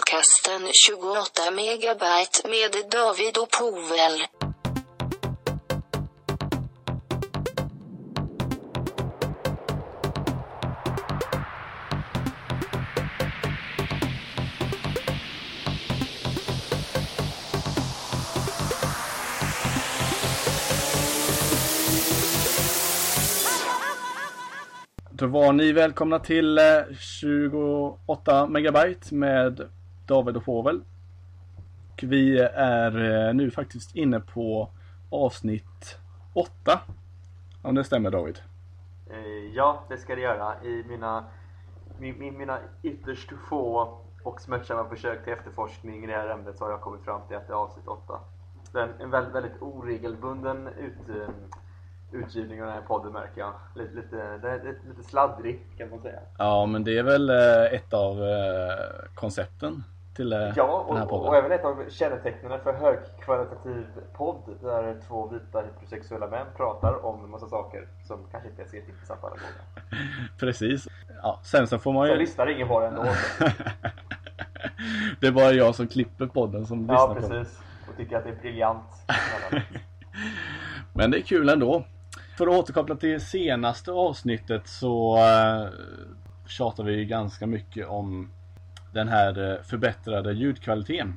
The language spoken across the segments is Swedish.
podcasten 28 megabyte med David och Povel. Då var ni välkomna till eh, 28 megabyte med David och Povel. Och vi är eh, nu faktiskt inne på avsnitt 8. Om det stämmer David. Eh, Ja, det ska det göra. I mina, min, min, mina ytterst få och smärtsamma försök till efterforskning i det här ämnet så har jag kommit fram till att det är avsnitt 8. Det är en, väldigt, väldigt oregelbunden ut, eh, utgivning av den här podden märker jag. Lite, lite, lite, lite sladdrig kan man säga. Ja men det är väl ett av koncepten till eh, Ja, den här och, podden. och även ett av kännetecknen för högkvalitativ podd där två vita heterosexuella män pratar om en massa saker som kanske inte är så jätteintressanta alla gånger. Precis. Ja, sen så får man ju... lyssnar ingen på det ändå. det är bara jag som klipper podden som Ja, lyssnar på den. precis. Och tycker att det är briljant. Men det är kul ändå. För att återkoppla till senaste avsnittet så uh, tjatar vi ganska mycket om den här eh, förbättrade ljudkvaliteten.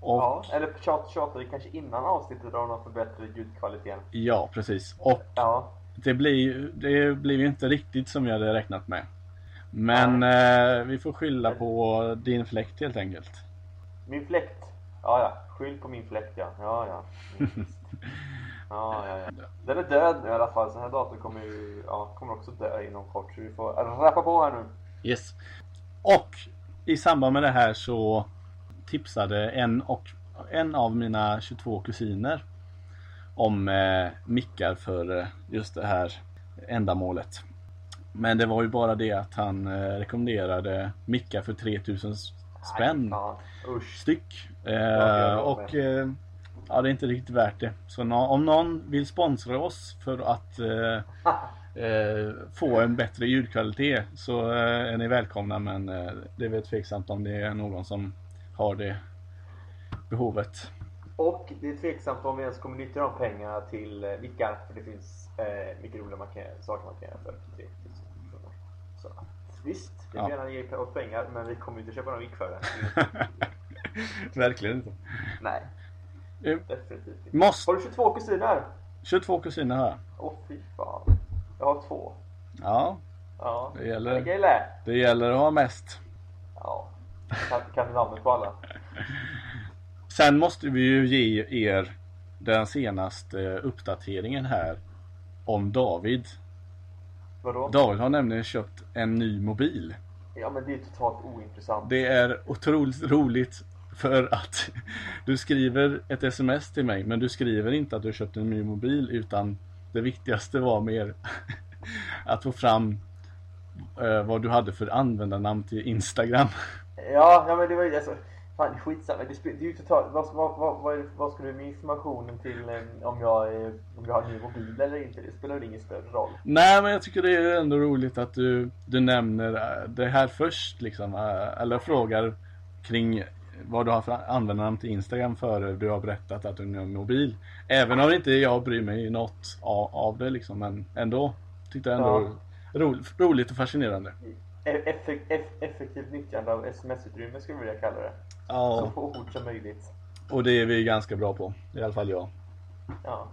Och Ja, ja, eller tjat, tjatade vi kanske innan avsnittet om de förbättrade ljudkvaliteten. precis. Och Ja, det blir, det blir ju inte riktigt som jag hade räknat med. Men eh, vi får skylla på din fläkt helt enkelt. min fläkt. Ja, ja. Skyll på min fläkt, ja. Ja, ja. Ja, ja, ja. Den är död nu i alla fall, så den här datorn kommer ju, ja, kommer också dö inom kort. Så vi får rappa på här nu. Yes. Och i samband med det här så tipsade en, och, en av mina 22 kusiner om eh, mickar för eh, just det här ändamålet. Men det var ju bara det att han eh, rekommenderade mickar för 3000 spänn. Usch. styck. Eh, jag och eh, ja, det är inte riktigt värt det. Så nå- om någon vill sponsra oss för att eh, få en bättre ljudkvalitet så eh, är ni välkomna men eh, det är väl tveksamt om det är någon som har det behovet. Och det är tveksamt om vi ens kommer nyttja de pengarna till eh, mickar. För det finns eh, mycket roliga man kan, saker man kan göra för 3 000 kronor. Så visst, vi Ja. vill gärna ge oss pengar men vi kommer inte köpa någon mick för det. Verkligen inte. Nej, Eh, definitivt inte. Måste, Har du 22 kusiner? 22 kusiner här. Åh fy fan. Jag har två. Ja, Ja. Det gäller- det gäller att ha mest. Ja. Kan, kan du namnet på alla? Sen måste vi ju ge er den senaste uppdateringen här om David. Vadå? David har nämligen köpt en ny mobil. Ja men det är totalt ointressant. Det är otroligt roligt för att du skriver ett sms till mig men du skriver inte att du köpt en ny mobil utan det viktigaste var mer att få fram eh, vad du hade för användarnamn till Instagram. Ja, ja men det var ju alltså. Fan skitsamma. Det, det är ju totalt. Vad, vad, vad, vad, ska du med informationen till eh, om jag, om jag har ny mobil eller inte? Det spelar väl ingen större roll. Nej men jag tycker det är ändå roligt att du, du nämner eh, det här först liksom. Eller frågar kring vad du har för användarnamn till Instagram före du har berättat att du en mobil. Även om inte jag bryr mig något av, av det liksom. Men ändå tyckte jag ändå ro, roligt och fascinerande. E- Effek, eff, effektivt nyttjande av sms-utrymme skulle jag vilja kalla det. Så Ja, fort som möjligt. och det är vi ganska bra på. I alla fall jag. Ja.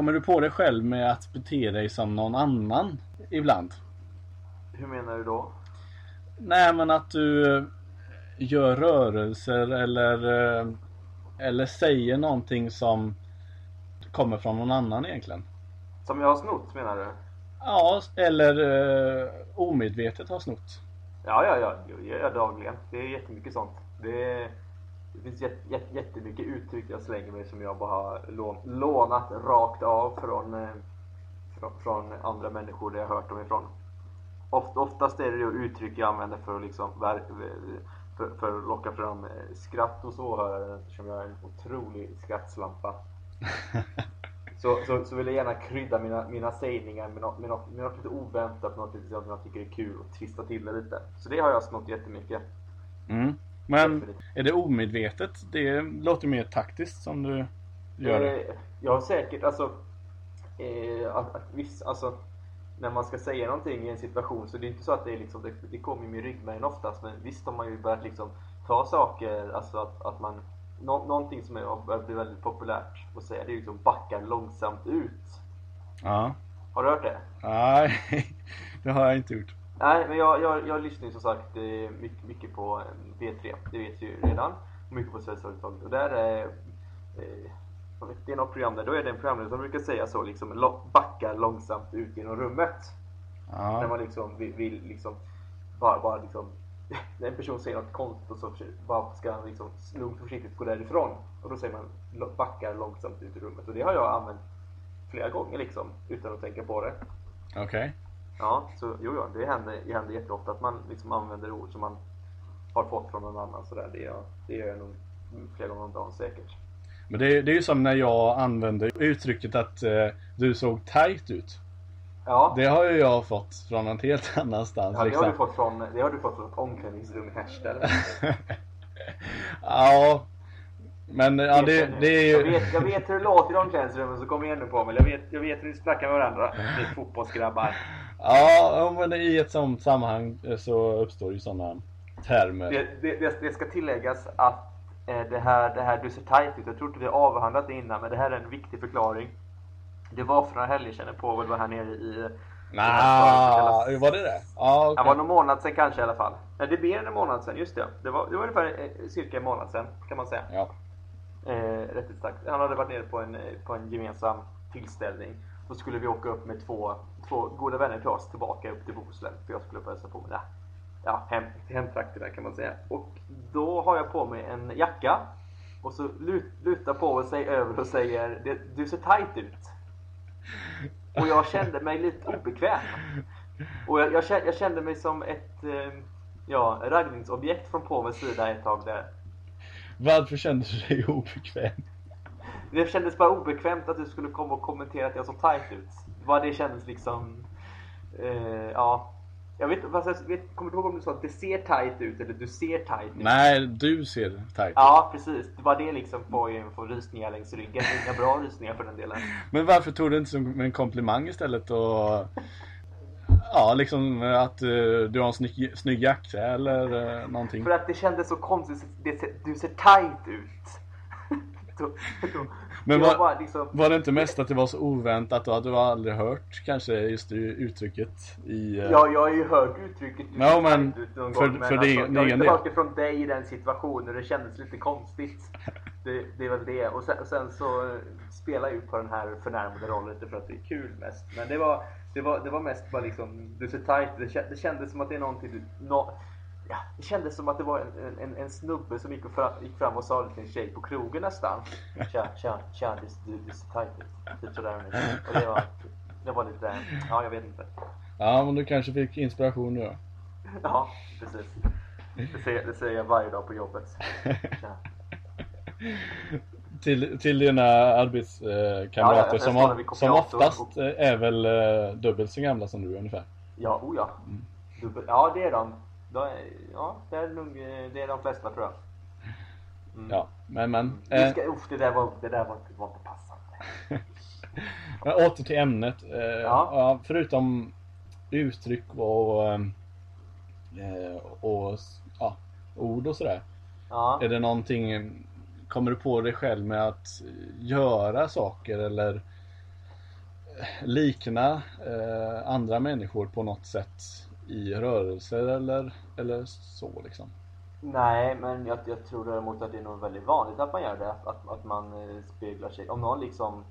Kommer du på dig själv med att bete dig som någon annan ibland? Hur menar du då? Nej men att du eh, gör rörelser eller eh, Eller säger någonting som Kommer från någon annan egentligen Som jag har snott menar du? Ja, eller eh, omedvetet har snott Ja, ja, ja. Det gör jag dagligen. Det är jättemycket sånt. Det, är, det finns jät, jät, jättemycket uttryck jag slänger mig som jag bara har lån, lånat rakt av från, eh, från, från andra människor där jag hört dem ifrån. Oft, oftast är det uttryck jag använder för att liksom för, för att locka fram eh, skratt hos åhöraren eftersom jag är en otrolig skrattslampa. Så, så, så vill jag gärna krydda mina, mina sägningar med något, med, något, med något lite oväntat, något lite som jag tycker är kul och twista till det lite. Så det har jag snott jättemycket. Mm. Men är det omedvetet? Det låter mer taktiskt som du gör det. Eh, Jag har säkert, alltså, eh, att, att viss, alltså när man ska säga någonting i en situation så det är inte så att det är liksom, det, det kommer med ryggmärgen oftast men visst har man ju börjat liksom ta saker, alltså att, att man nå, någonting som är, har börjat bli väldigt populärt att säga det är ju liksom backa långsamt ut. Ja. Har du hört det? Nej, det har jag inte gjort. Nej, men jag, jag, jag lyssnar ju som sagt eh, mycket, mycket på eh, V3, det vet ju redan. Och mycket på Sveriges Radio. Och där är, eh, vet, det är något program där, då är det en programledare som brukar säga så liksom, backa långsamt ut genom rummet. När Ja. man liksom vill, vill liksom, bara, bara liksom, när en person säger något konstigt och så bara ska han liksom lugnt och försiktigt gå därifrån. Och då säger man backa långsamt ut i rummet. Och det har jag använt flera gånger liksom, utan att tänka på det. Okej. Ja, så jo, ja, det händer, det händer jätteofta att man liksom använder ord som man har fått från någon annan. Så där. Det, gör, det gör jag nog flera gånger om dagen säkert. Men det, det är ju som när jag använde uttrycket att eh, du såg tight ut. Ja, Det har ju jag fått från något helt annanstans. ja det, har du liksom. fått från, det har du fått från ett omklädningsrum i Härsta. eller? ja. Men ja, det, det är jag, ju... vet, jag vet hur det låter i omklädningsrummet så kom igen nu på mig. Jag vet, jag vet hur ni snackar med varandra. Ni fotbollsgrabbar. Ja, men i ett sånt sammanhang eh, så uppstår ju sådana termer. Det, det, det, det ska tilläggas att eh, det här, det här du ser tight ut. Jag tror inte vi har avhandlat det innan men det här är en viktig förklaring. Det var för några helger sedan Povel var här nere i... Nej, var det det? Ja, Det okej. var någon månad sedan kanske i alla fall. Nej, det blir en månad sedan, just det. Det var, det var ungefär eh, cirka en månad sedan kan man säga. Ja. Eh, rätt sagt. Han hade varit nere på en, på en gemensam tillställning. Då skulle vi åka upp med två, två goda vänner till oss tillbaka upp till Bohuslän. För jag skulle upp och hälsa på mina där. Ja, hem, hemtrakterna kan man säga. Och då har jag på mig en jacka. Och så lut, lutar på sig över och säger Du ser tight ut. Och jag kände mig lite obekväm. Och jag, jag, kände, jag kände mig som ett eh, ja, raggningsobjekt från Povels sida ett tag där. Varför kände du dig obekväm? Det kändes bara obekvämt att du skulle komma och kommentera att jag såg tight ut. Bara det kändes liksom... Eh, ja. Jag vet fast jag vet, kommer du ihåg om du sa att det ser tight ut eller du ser tight ut? Nej, du ser tight ut. Ja, precis. Det var det liksom får ju få rysningar längs ryggen. Inga bra rysningar för den delen. Men varför tog du inte som en komplimang istället och... Ja, liksom att eh, du har en snygg, snygg jacka eller eh, någonting. För att det kändes så konstigt. Det, ser- du ser tight ut. Då, då, Men det var bara liksom... Var det inte mest att det var så oväntat och att du aldrig hört kanske just det uttrycket i... eh, Ja, jag har ju hört uttrycket Ja, men någon för- gång, men för alltså, din- jag har inte del. hört det från dig i den situationen. Det kändes lite konstigt. Det, det är väl det. Och sen, sen så spelar jag ju på den här förnärmade rollen lite för att det är kul mest. Men det var, det var, det var mest bara liksom, du ser tight det, det kändes som att det är någonting du... Nå, ja, det kändes som att det var en, en, en snubbe som gick, och fram, gick fram och sa till en tjej på krogen nästan. Tja, tja, tja, du, du, du ser tight. Typ sådär. Och det var, det var lite, ja jag vet inte. Ja, men du kanske fick inspiration nu då. Ja, precis. Det säger, det säger jag varje dag på jobbet. Tja. Till, till dina arbetskamrater Ja, ja, jag som, har- som oftast eh, är väl eh, dubbelt så gamla som du ungefär. Ja, oh ja. Dubbel, ja, det är de. Ja, det är, nog, eh, det är de flesta tror jag. Mm. Ja, men men. Eh, ska, uff, det där var, det där var, inte, var inte passande. men åter till ämnet. Eh, Ja. förutom uttryck och, ehm, eh, och ja, ord och sådär. Ja. Är det någonting, kommer du på dig själv med att göra saker eller eh, likna eh, andra människor på något sätt i rörelser eller, eller så liksom? Nej, men jag, jag tror däremot att det är nog väldigt vanligt att man gör det. Att, att man eh, speglar sig. Om någon liksom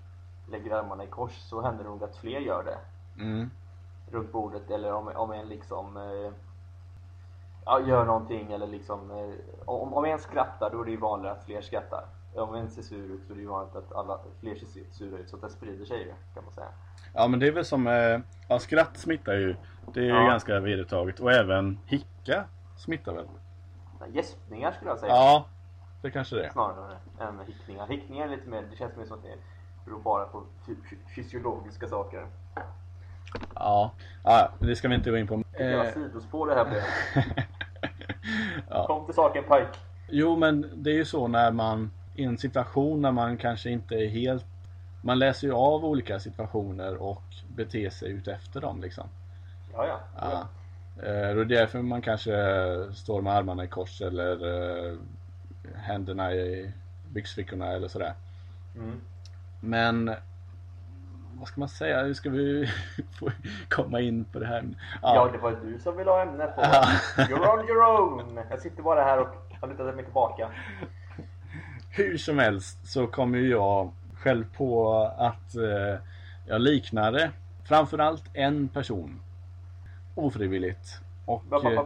lägger armarna i kors så händer det nog att fler gör det. Mm. runt bordet eller om, om en liksom eh, ja, gör någonting eller liksom eh, om, om en skrattar då är det ju vanligare att fler skrattar. Om en ser sur ut så är det ju vanligt att alla, fler ser sur- sura ut så att det sprider sig ju kan man säga. Ja men det är väl som, eh, ja skratt smittar ju. Det är ju Ja. ganska vedertaget och även hicka smittar väl? Gäspningar skulle jag säga. Ja, det kanske det är. Snarare än hickningar. Hickningar är lite mer, det känns mer som att det beror bara på fy- fy- fysiologiska saker. Ja, ja det ska vi inte gå in på. Vilka jävla Eh, sidospår det här blev. ja. Kom till saken Pike. Jo, men det är ju så när man i en situation när man kanske inte är helt man läser ju av olika situationer och beter sig utefter dem liksom. Ja, ja. Ja. Eh, Det är därför man kanske står med armarna i kors eller eh, händerna i byxfickorna eller sådär. Mm. Men vad ska man säga? Hur ska vi komma in på det här? Ja. det var du som ville ha ämnet. På. Ja. You're on your own. Jag sitter bara här och har lutat mig tillbaka. Hur som helst så kommer ju jag själv på att eh, jag liknade framförallt en person ofrivilligt. Och eh,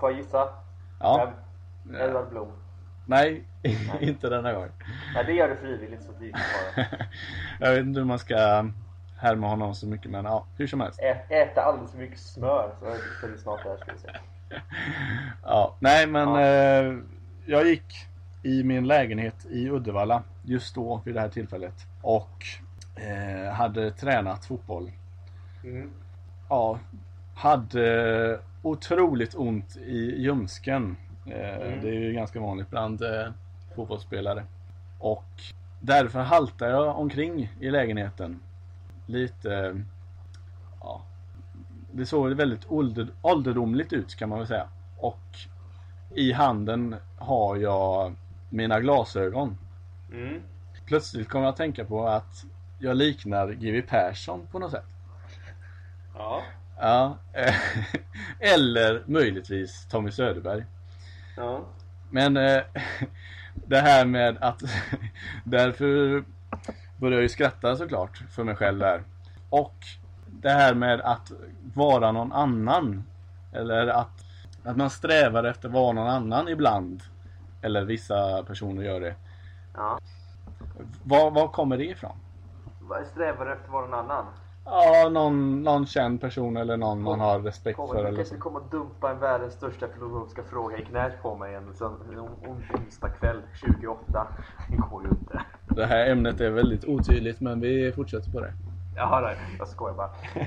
Får jag gissa? ja, Vem? Edvard Blom. nej, inte denna gång. Nej, det gör du frivilligt så det bara. Jag vet inte hur man ska härma honom så mycket men ja, hur som helst. Ä, äta alldeles för mycket smör så är det snart där ska vi se. Ja, nej men Ja. eh, jag gick i min lägenhet i Uddevalla just då vid det här tillfället och eh, hade tränat fotboll. Mm. Ja, hade otroligt ont i ljumsken. Eh, Mm. Det är ju ganska vanligt bland eh, fotbollsspelare. Och därför haltar jag omkring i lägenheten. Lite, ja, det såg väldigt ålder, ålderdomligt ut kan man väl säga. Och i handen har jag mina glasögon. Mm. Plötsligt kom jag att tänka på att jag liknar G.W. Persson på något sätt. Ja. Ja, eller möjligtvis Tommy Söderberg. Ja. Men eh, det här med att därför började jag ju skratta såklart för mig själv där. Och det här med att vara någon annan. Eller att, att man strävar efter att vara någon annan ibland. Eller vissa personer gör det. ja. Var, var kommer det ifrån? Strävar efter att vara någon annan? Ja, någon, någon känd person eller någon man har respekt Kommer, för du eller kan så. inte komma och dumpa en världens största filosofiska fråga i knät på mig en onsdag kväll 28. Det går ju inte. Det här ämnet är väldigt otydligt men vi fortsätter på det. Jaha, nej, jag skojar bara.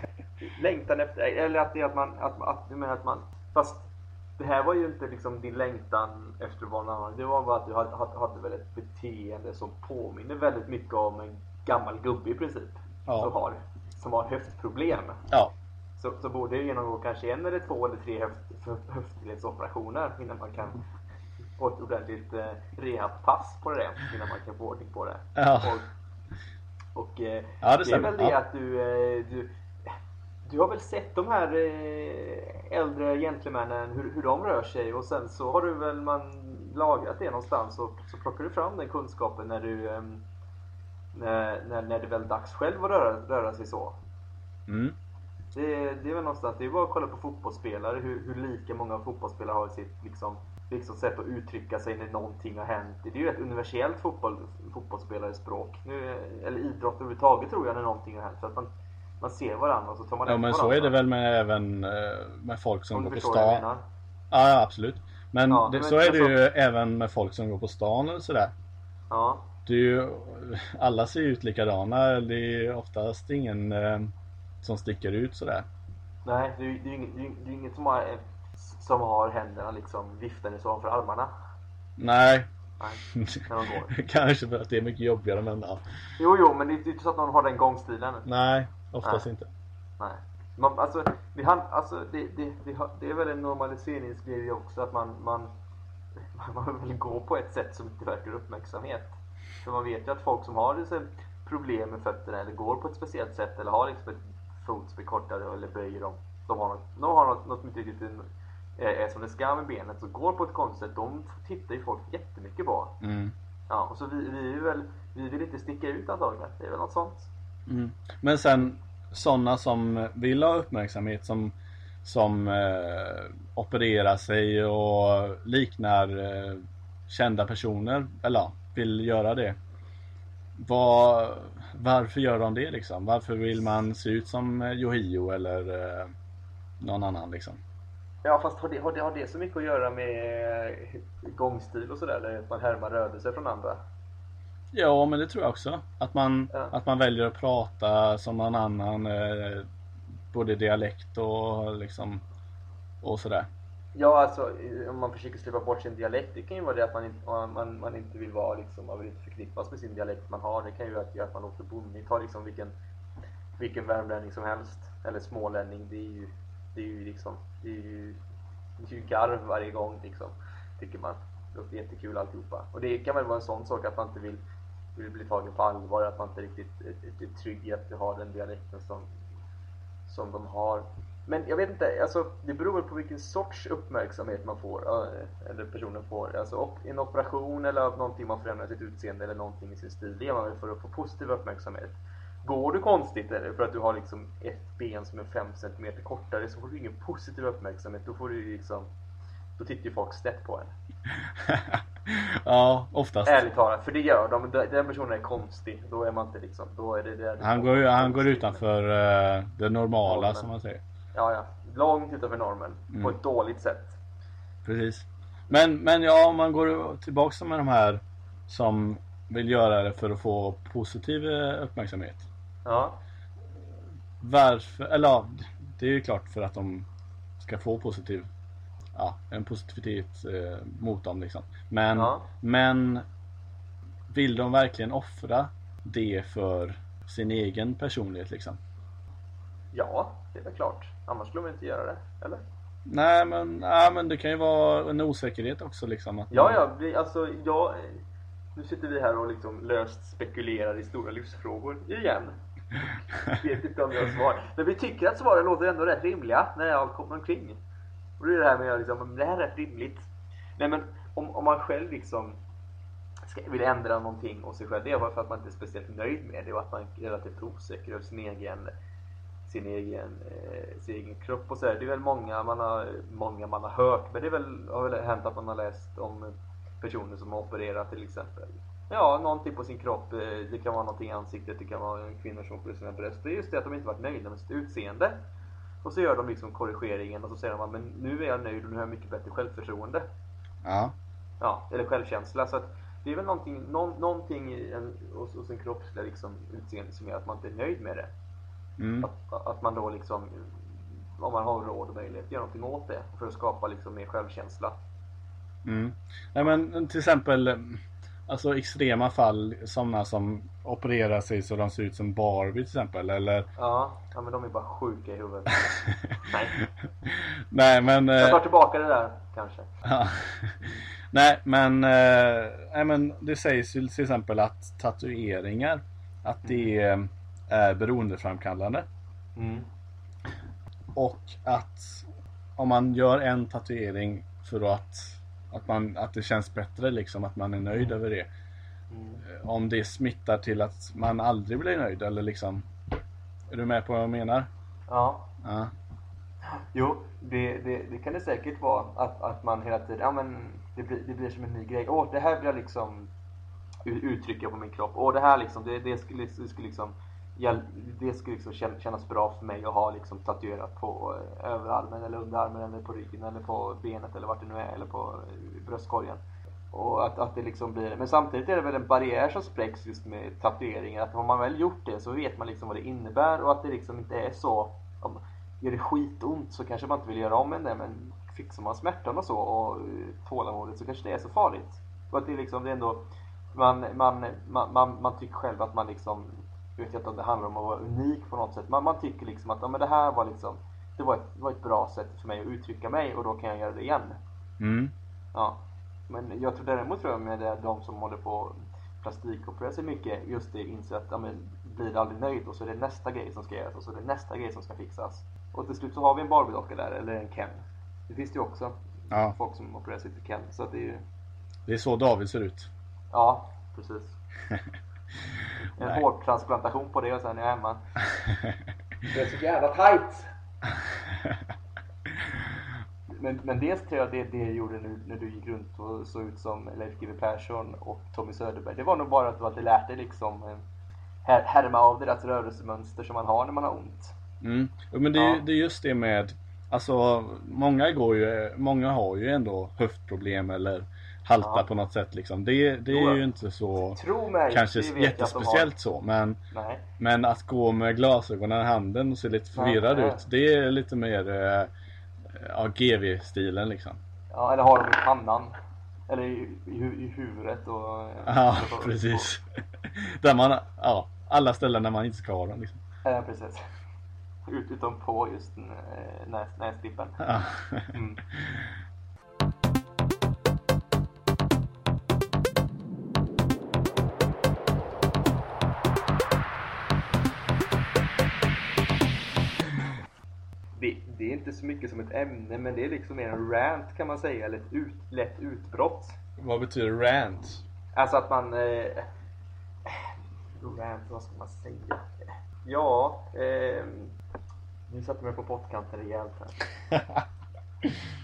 Längtan efter, eller att det är att man, att, att, menar att man, fast det här var ju inte liksom din längtan efter att vara någon annan. Det var bara att du hade, hade, hade väl ett beteende som påminner väldigt mycket om en gammal gubbe i princip. Ja. Som har, som har höftproblem. Ja, Så, så borde det genomgå kanske en eller två eller tre höft, hö- höftledsoperationer innan man kan få ett ordentligt eh, rehabpass på det innan man kan få ordning på det. Ja. Och, och eh, Ja, det det är väl det Ja. att du, eh, du du har väl sett de här eh, äldre gentlemännen, hur, hur de rör sig och sen så har du väl man lagrat det någonstans och så plockar du fram den kunskapen när du ehm, när, när, när det är väl dags själv att röra, röra sig så. mm. Det, det är väl någonstans, det är bara att kolla på fotbollsspelare, hur, hur lika många fotbollsspelare har sitt liksom, liksom sätt att uttrycka sig när någonting har hänt. Det är ju ett universellt fotboll, fotbollsspelares språk. Nu, eller idrott överhuvudtaget tror jag när någonting har hänt. Så att man, man ser varandra och så tar man Ja men så varandra. är det väl med även eh, med folk som går på stan. Ja, ja absolut. Men, Ja, det, men så är det alltså- ju även med folk som går på stan eller sådär. Ja. Det är ju, alla ser ju ut likadana. Det är oftast ingen eh, som sticker ut sådär. Nej, det är ju inget, det är inget som har, eh, som har händerna liksom viftande så för armarna. Nej, Nej, kanske för att det är mycket jobbigare men ja. Jo, jo, men det är inte så att någon har den gångstilen. Nej, oftast Nej. inte. Nej. Man, alltså, det, han, alltså det, det, det, det är väl en normaliseringsgrej också att man, man, man vill gå på ett sätt som inte verkar uppmärksamhet. För man vet ju att folk som har liksom, problem med fötterna eller går på ett speciellt sätt eller har liksom ett fot som är kortare eller böjer dem. De har något, de har något, något som inte riktigt är, som det ska med benet och går på ett konstigt sätt. De tittar ju folk jättemycket på. Mm. Ja, och så vi, vi, är väl, vi vill inte sticka ut antagligen. Det är väl något sånt. Mm. Men sen sådana som vill ha uppmärksamhet som, som eh, opererar sig och liknar eh, kända personer, eller ja, vill göra det. Var, varför gör de det liksom? Varför vill man se ut som eh, Yohio eller eh, någon annan liksom? Ja fast har det, har, det, har det så mycket att göra med eh, gångstil och sådär? Eller att man härmar rörelser från andra? Ja, men det tror jag också. Att man, Ja. att man väljer att prata som någon annan, eh, både dialekt och liksom och sådär. Ja, alltså om man försöker släppa bort sin dialekt, det kan ju vara det att man inte, man, man, inte vill vara liksom, man vill inte förknippas med sin dialekt man har. Det kan ju göra att man låter bonnig. Ta liksom vilken, vilken värmlänning som helst, eller smålänning, det är ju, det är ju liksom, det är ju, det är ju garv varje gång liksom, tycker man. Det låter jättekul alltihopa. Och det kan väl vara en sån sak att man inte vill, vill bli tagen på allvar, att man inte riktigt är, är, typ trygg i att du har den dialekten som, som de har. Men jag vet inte, alltså, det beror väl på vilken sorts uppmärksamhet man får, eller personen får. Alltså en operation eller att någonting man förändrar sitt utseende eller någonting i sin stil, det är man väl för att få positiv uppmärksamhet. Går du konstigt eller för att du har liksom ett ben som är 5 cm kortare så får du ingen positiv uppmärksamhet. Då får du liksom, då tittar ju folk snett på en. ja, oftast. Ärligt talat, för det gör de. Den personen är konstig, då är man inte liksom, då är det där. Han går, han går utanför eh, det normala som man säger. Ja, ja. Långt utanför normen. På Mm. ett dåligt sätt. Precis. Men, men ja, om man går tillbaks med de här som vill göra det för att få positiv eh, uppmärksamhet. Ja. Varför? Eller ja, det är ju klart för att de ska få positiv Ja, en positivitet eh, mot dem liksom. Men, Ja. men vill de verkligen offra det för sin egen personlighet liksom? Ja, det är väl klart. Annars skulle de inte göra det, eller? Nej men, ja, men det kan ju vara en osäkerhet också liksom. Att Ja, ja, vi, alltså jag... Nu sitter vi här och liksom löst spekulerar i stora livsfrågor igen. Vet inte om vi har svar. Men vi tycker att svaren låter ändå rätt rimliga när allt kommer omkring. Och det är det här med att liksom, det här är rätt rimligt. Nej men om, om man själv liksom ska, vill ändra någonting hos sig själv. Det är bara för att man inte är speciellt nöjd med det och att man är relativt osäker över sin egen sin egen, eh, sin egen kropp och så här. Det är väl många man har, många man har hört, men det är väl, har väl hänt att man har läst om personer som har opererat till exempel. Ja, någonting på sin kropp. Eh, det kan vara någonting i ansiktet, det kan vara kvinnor som opererar sina bröst. Det är just det att de inte varit nöjda med sitt utseende. Och så gör de liksom korrigeringen och så säger de men nu är jag nöjd och nu har jag mycket bättre självförtroende. Ja. Ja, eller självkänsla. Så att det är väl någonting, någon, någonting i en, hos, hos en kroppsliga liksom, utseende som gör att man inte är nöjd med det. Mm. Att, att man då liksom, om man har råd och möjlighet, gör någonting åt det för att skapa liksom mer självkänsla. Mm. Nej men till exempel Alltså extrema fall Sådana som opererar sig så de ser ut som Barbie till exempel eller Ja, ja men de är bara sjuka i huvudet. Nej, Nej men jag tar eh, tillbaka det där kanske. Nej men eh, men det sägs ju till exempel att tatueringar Att det eh, är beroendeframkallande Mm. Och att Om man gör en tatuering för att att, man, att det känns bättre liksom, att man är nöjd över det. Mm. Om det smittar till att man aldrig blir nöjd eller liksom Är du med på vad jag menar? Ja, Ja. jo, det, det, det kan det säkert vara. Att, att man hela tiden, ja men det blir, det blir som en ny grej. Åh, det här vill jag liksom uttrycka på min kropp. Åh, det här liksom, det, det skulle, det skulle liksom det skulle liksom kän- kännas bra för mig att ha liksom tatuerat på eh, överarmen eller underarmen eller på ryggen eller på benet eller vart det nu är eller på eh, bröstkorgen. Och att, att det liksom blir, men samtidigt är det väl en barriär som spräcks just med tatueringar. Att har man väl gjort det så vet man liksom vad det innebär och att det liksom inte är så om, Gör det skitont så kanske man inte vill göra om än det men fixar man smärtan och så och eh, tålamodet så kanske det är så farligt. Och att det liksom, det är ändå man, man, man, man, man tycker själv att man liksom jag vet inte om det handlar om att vara unik på något sätt. Man, man tycker liksom att ja, men det här var liksom det var, ett, var ett bra sätt för mig att uttrycka mig och då kan jag göra det igen. Mm. Ja. Men jag tror däremot tror jag med det, de som håller på och plastikopererar sig mycket just det inser att ja, men, blir aldrig nöjd och så är det nästa grej som ska göras och så är det nästa grej som ska fixas. Och till slut så har vi en Barbie-docka där eller en Ken. Det finns det ju också. Ja. Folk som opererar sig till Ken. Så att det är ju, Det är så David ser ut. ja precis. En hårtransplantation på det och sen är jag hemma. Det är så jävla tight! Men, men dels tror jag det, det gjorde nu när du gick runt och såg ut som Leif GW Persson och Tommy Söderberg. Det var nog bara att du hade lärt dig liksom eh, här, härma av deras rörelsemönster som man har när man har ont. Mm. Jo, Men det, är, Ja. det är just det med Alltså många går ju, många har ju ändå höftproblem eller halta Ja. på något sätt liksom. Det, det är ju inte så Tro mig, kanske jag jättespeciellt så men. Nej. Men att gå med glasögonen i handen och se lite Ja, förvirrad ja. ut Det är lite mer eh, ja, GV-stilen liksom Ja, eller har de i pannan. Eller i, i, i huvudet och... Ja precis Där man, ja alla ställen där man inte ska ha dem liksom. Ja, precis. Ut, utom på just eh, näs, nästippen. ja. Mm. Det, är inte så mycket som ett ämne men det är liksom mer en rant kan man säga, eller ett ut, lätt utbrott. Vad betyder rant? Alltså att man... Eh, rant, vad ska man säga? Ja, eh, nu satte jag mig på pottkanten rejält här.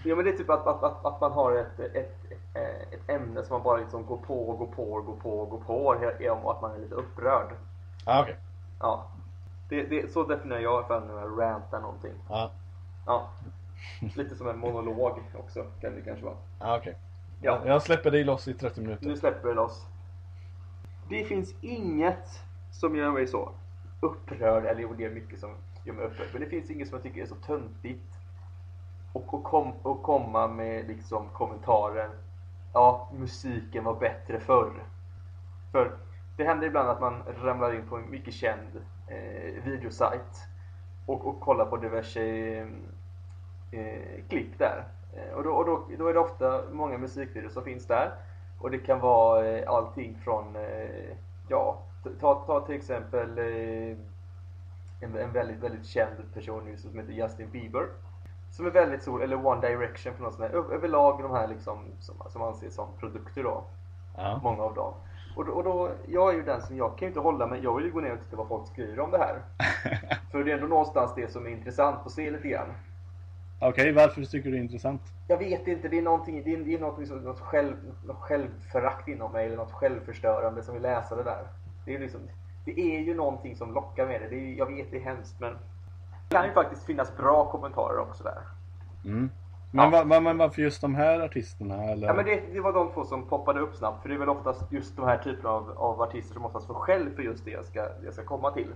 Ja men det är typ att, att, att, att man har ett, ett, ett, ett ämne som man bara liksom går på och går på och går på och går på och att man är lite upprörd. ah, okej Ja. Det, det, så definierar jag för när jag rantar någonting. Ja, Ja. Lite som en monolog också kan det kanske vara. ah, okej Ja. Jag släpper dig loss i 30 minuter Nu släpper vi loss. Det finns inget som gör mig så upprörd, eller jo det är mycket som gör mig upprörd, men det finns inget som jag tycker är så töntigt. Och, och, kom, och komma med liksom kommentaren Ja, musiken var bättre förr. För det händer ibland att man ramlar in på en mycket känd eh, videosajt och, och kollar på diverse eh, klipp där. Eh, och då, och då, då är det ofta många musikvideor som finns där. Och det kan vara eh, allting från, eh, ja, ta, ta till exempel eh, en, en väldigt, väldigt känd person nu som heter Justin Bieber. Som är väldigt stor, eller One Direction för något sånt där. Överlag de här liksom som, som anses som produkter då. Ja, Många av dem. Och då, och då, jag är ju den som, jag kan ju inte hålla mig, jag vill ju gå ner och titta vad folk skriver om det här. För det är ändå någonstans det som är intressant att se lite grann. Okej, varför tycker du det är intressant? Jag vet inte, det är någonting, det är, det är något, som- något, själv, något självförakt inom mig eller något självförstörande som vill läsa det där. Det är, liksom, det är ju någonting som lockar med det. det är, jag vet det är hemskt men det kan ju faktiskt finnas bra kommentarer också där. Mm. Men, Ja. va, va, varför just de här artisterna? Eller? Ja men det, det var de två som poppade upp snabbt för det är väl oftast just de här typerna av, av artister som oftast får skäll för just det jag ska, det jag ska komma till.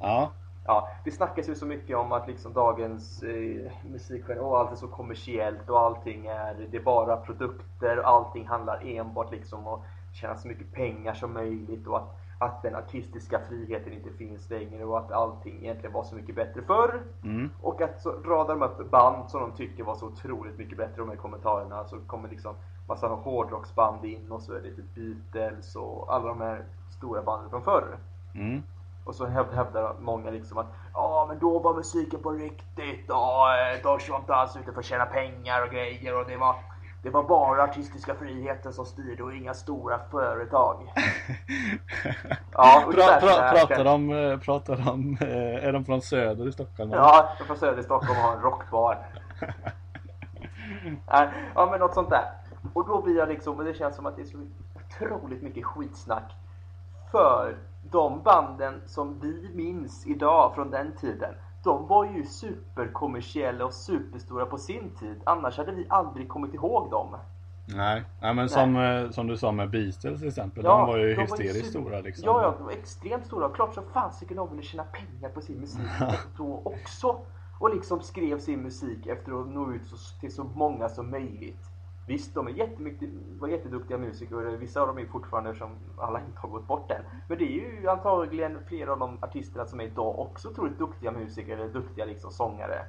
Ja, Ja, det snackas ju så mycket om att liksom dagens eh, musikgenre, och allt är så kommersiellt och allting är, det är bara produkter och allting handlar enbart liksom om att tjäna så mycket pengar som möjligt och att, att den artistiska friheten inte finns längre och att allting egentligen var så mycket bättre förr. mm. Och att så radar de upp band som de tycker var så otroligt mycket bättre, de här kommentarerna. Så kommer liksom massa hårdrocksband in och så är det typ Beatles och alla de här stora banden från förr. Mm. Och så häv- hävdar många liksom att ja men då var musiken på riktigt och eh, de var inte alls ute för att tjäna pengar och grejer och det var det var bara artistiska friheten som styrde och inga stora företag. Ja, pra, pra, pratar de, eh, pratar de, eh, är de från söder i Stockholm? Ja, jag är från söder i Stockholm och har en rockbar. Ja men något sånt där. Och då blir jag liksom, det känns som att det är så otroligt mycket skitsnack. För de banden som vi minns idag från den tiden, de var ju superkommersiella och superstora på sin tid. Annars hade vi aldrig kommit ihåg dem. Nej, Nej men som, eh, som du sa med Beatles till exempel. Ja, de var ju de var ju hysteriskt stora liksom. Ja, ja, de var extremt stora. Klart som fasiken de ville tjäna pengar på sin musik då också. Och liksom skrev sin musik efter att nå ut till så många som möjligt. Visst, de är jättemycket, var jätteduktiga musiker och vissa av dem är fortfarande som alla inte har gått bort än. Men det är ju antagligen flera av de artisterna som är idag också otroligt duktiga musiker eller duktiga liksom sångare.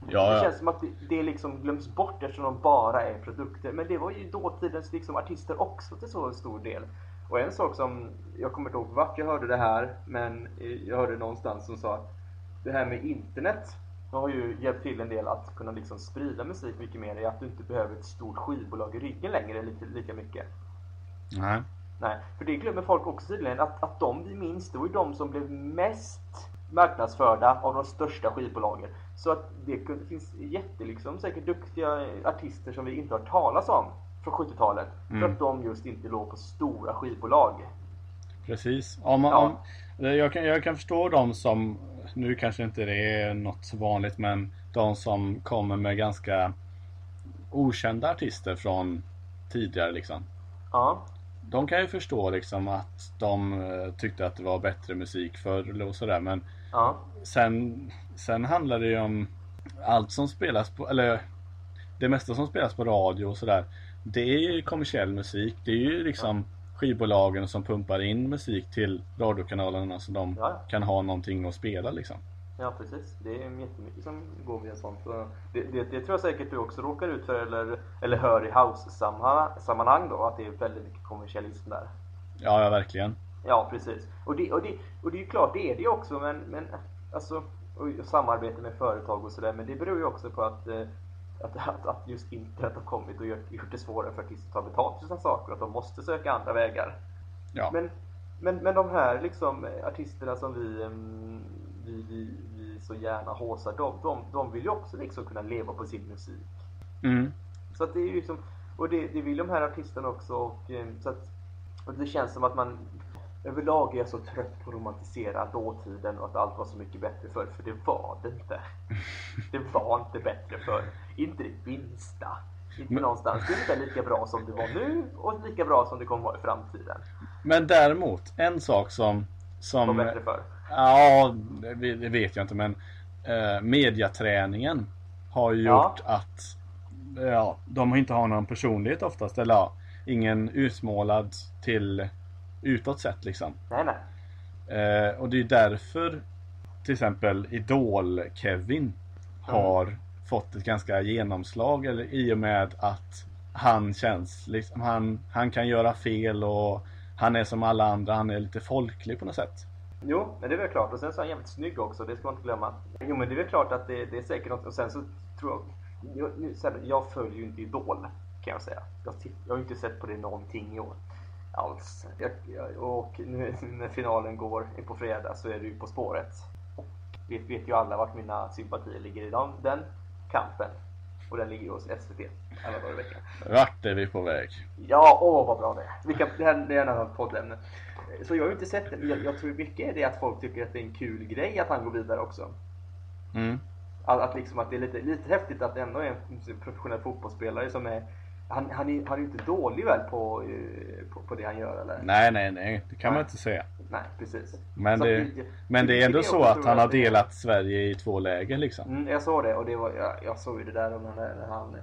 Det ja, ja. känns som att det, det liksom glöms bort eftersom de bara är produkter. Men det var ju dåtidens liksom artister också till så stor del. Och en sak som, jag kommer inte ihåg vart jag hörde det här, men jag hörde någonstans som sa att det här med internet har ju hjälpt till en del att kunna liksom sprida musik mycket mer i att du inte behöver ett stort skivbolag i ryggen längre lika, lika mycket. Nej. Nej, för det glömmer folk också tydligen att, att de vi minns, det var ju de som blev mest marknadsförda av de största skivbolagen. Så att det det finns jätte, liksom, säkert duktiga artister som vi inte har talas om från 70-talet. För Mm. att de just inte låg på stora skivbolag. Precis. Om, man- Ja. om, jag, kan, jag kan förstå de som, nu kanske inte det är något så vanligt men de som kommer med ganska okända artister från tidigare liksom. Ja. De kan ju förstå liksom att de eh, tyckte att det var bättre musik förr och sådär men Ja. sen, sen handlar det ju om allt som spelas på, eller det mesta som spelas på radio och sådär. Det är ju kommersiell musik. Det är ju liksom skivbolagen som pumpar in musik till radiokanalerna så de Ja. kan ha någonting att spela liksom. Ja precis, det är jättemycket som går via sånt. Så Det, det, det tror jag säkert du också råkar ut för eller, eller hör i house-sammanhang då, att det är väldigt mycket kommersialism där. Ja, ja verkligen. Ja precis. Och det, och det, och det är ju klart, det är det ju också men, men alltså, och samarbete med företag och sådär, men det beror ju också på att eh, att, att, att just internet har kommit och gjort, gjort det svårare för artister att ta betalt för sina saker, att de måste söka andra vägar. Ja. Men, men, men de här liksom eh, artisterna som vi, mm, vi, vi, vi så gärna håsar, de, de, de vill ju också liksom kunna leva på sin musik. Mm. Så att det är liksom, och det, det vill de här artisterna också och, eh, så att, och det känns som att man överlag är jag så trött på att romantisera dåtiden och att allt var så mycket bättre förr, för det var det inte. Det var inte bättre förr. Inte det minsta. Inte Men- någonstans. Det är ungefär lika bra som det var nu och lika bra som det kommer vara i framtiden. Men däremot, en sak som... Som bättre förr. ja, det vet jag inte men eh, mediaträningen har ju Ja. gjort att ja, de inte har någon personlighet oftast. Eller ja, ingen utmålad till utåt sett liksom. Nej, nej. Eh, och det är därför till exempel Idol-Kevin har fått ett ganska genomslag eller i och med att han känns liksom, han, han kan göra fel och han är som alla andra, han är lite folklig på något sätt. Jo, men det är väl klart. Och sen så är han jävligt snygg också, det ska man inte glömma. Jo, men det är väl klart att det, det är säkert något. Och sen så tror jag... Jag, jag följer ju inte Idol, kan jag säga. Jag, jag har ju inte sett på det någonting i år. Alls. Jag, jag, och nu när finalen går på fredag så är det ju På spåret. Och vet, vet ju alla vart mina sympatier ligger i den, den kampen. Och den ligger ju hos SVT alla dagar i veckan. Vart är vi på väg? Ja, åh vad bra det är. Vilka, det, här, det är en annan poddämne. Så jag har ju inte sett det, men jag, jag tror mycket är det att folk tycker att det är en kul grej att han går vidare också. Mm. Att, att, liksom att det är lite, lite häftigt att det ändå är en professionell fotbollsspelare som är han, han, är, han är inte dålig väl på, eh, på, på det han gör eller? Nej, nej, nej, det kan man Nej. inte säga. Nej, precis. Men Så det, det- men det är ändå så att han har delat Sverige i två läger liksom. Mm, jag såg det och det var, jag, jag såg ju det där när, när han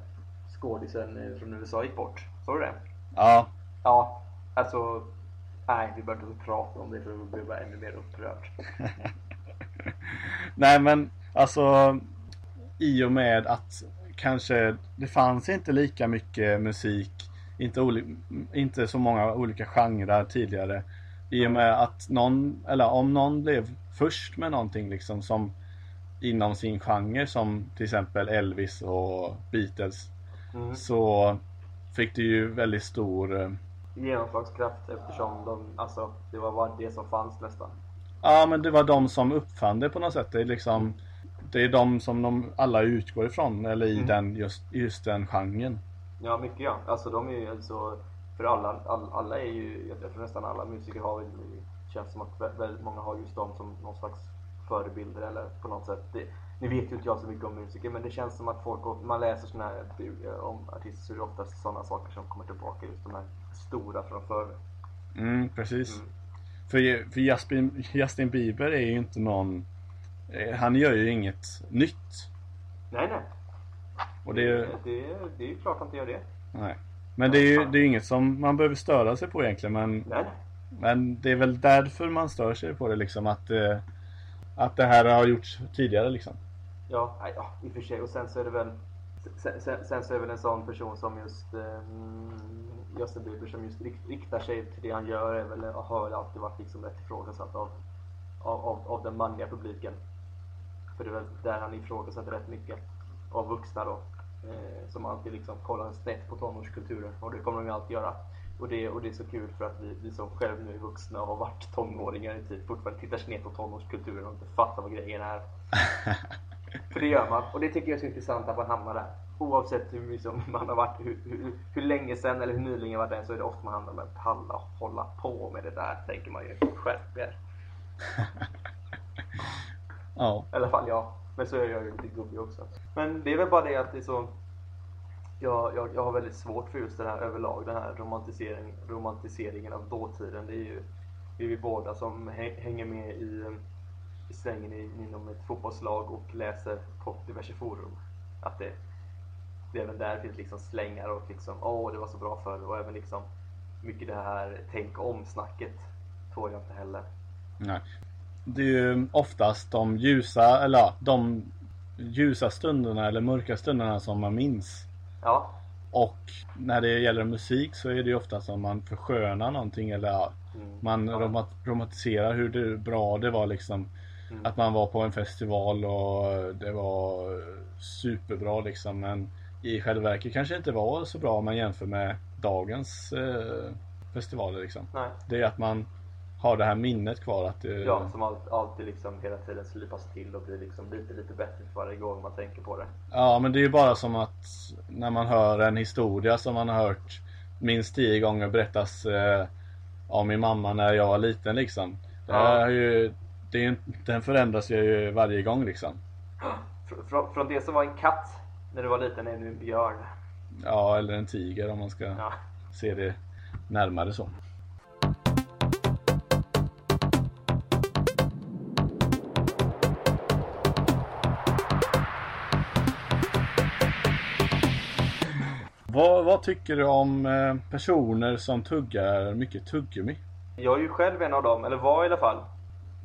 skådisen eh, från USA gick bort. Såg du det? Ja, Ja, alltså Nej, vi behöver inte prata om det för då blir jag bara ännu mer upprörd. Nej men alltså i och med att kanske det fanns inte lika mycket musik, inte, inte så många olika genrer tidigare. I och med att någon, eller om någon blev först med någonting liksom som inom sin genre som till exempel Elvis och Beatles Mm. så fick det ju väldigt stor eh, Genomslagskraft eftersom de, alltså, det var bara det som fanns nästan. Ja men det var de som uppfann det på något sätt. Det är liksom Det är de som de alla utgår ifrån eller i Mm. den just, just den genren. Ja, mycket ja. Alltså de är ju alltså, för alla, all, alla är ju, jag tror nästan alla musiker har väl, känns som att vä- väldigt många har just dem som någon slags förebilder eller på något sätt. Det, nu vet ju inte jag så mycket om musiker men det känns som att folk, man läser sådana här om artister så är det oftast sådana saker som kommer tillbaka, just de här stora från förr. Mm, precis. Mm. För, för Justin, Justin Bieber är ju inte någon Han gör ju inget nytt. Nej, nej. Och det är ju, det, det är ju klart att han inte gör det. nej. Men det är ju det är inget som man behöver störa sig på egentligen men, Nej, men det är väl därför man stör sig på det liksom att eh, Att det här har gjorts tidigare liksom. Ja, ja, i och för sig. Och sen så är det väl sen, sen, sen så är det väl en sån person som just um, Justin Bieber som just rikt, riktar sig till det han gör är väl, har väl alltid varit liksom rätt ifrågasatt av, av, av, av den manliga publiken. För det är väl där han ifrågasätter rätt mycket av vuxna då. Eh, som alltid liksom kollar snett på tonårskulturen och det kommer de ju alltid göra. Och det, och det är så kul för att vi, vi som själv nu är vuxna och har varit tonåringar i tid fortfarande tittar snett på tonårskulturen och inte fattar vad grejen är. För det gör man. Och det tycker jag är så intressant att man hamnar där. Oavsett hur liksom man har varit, hur, hur, hur länge sedan eller hur nyligen varit där så är det ofta man hamnar med palla hålla på med det där, tänker man ju. Skärp er. Ja. I alla fall jag. Men så är jag ju lite gubbig också. Men det är väl bara det att det är så jag, jag, jag har väldigt svårt för just det här överlag, den här romantisering, romantiseringen av dåtiden. Det är ju det är vi båda som hänger med i, i svängen inom ett fotbollslag och läser på diverse forum. Att det, det även där finns liksom slängar och liksom åh det var så bra förr och även liksom mycket det här tänk om-snacket tål jag inte heller. Nej. Det är ju oftast de ljusa, eller ja, de ljusa stunderna eller mörka stunderna som man minns. Ja. Och när det gäller musik så är det ju ofta som man förskönar någonting eller ja, mm. man ja. romantiserar hur det, bra det var liksom. Mm. Att man var på en festival och det var superbra liksom men i själva verket kanske inte var så bra om man jämför med dagens eh, festivaler liksom. Nej. Det är att man har det här minnet kvar att det... Ja, som alltid, alltid liksom hela tiden slipas till och blir liksom lite, lite bättre för varje gång man tänker på det. Ja, men det är ju bara som att när man hör en historia som man har hört minst tio gånger berättas eh, av min mamma när jag var liten liksom. Det ja. ju, det är, den förändras ju varje gång liksom. Från, från det som var en katt när du var liten är nu en björn. Ja, eller en tiger om man ska ja. se det närmare så. Vad, tycker du om eh, personer som tuggar mycket tuggummi? Jag är ju själv en av dem, eller var i alla fall.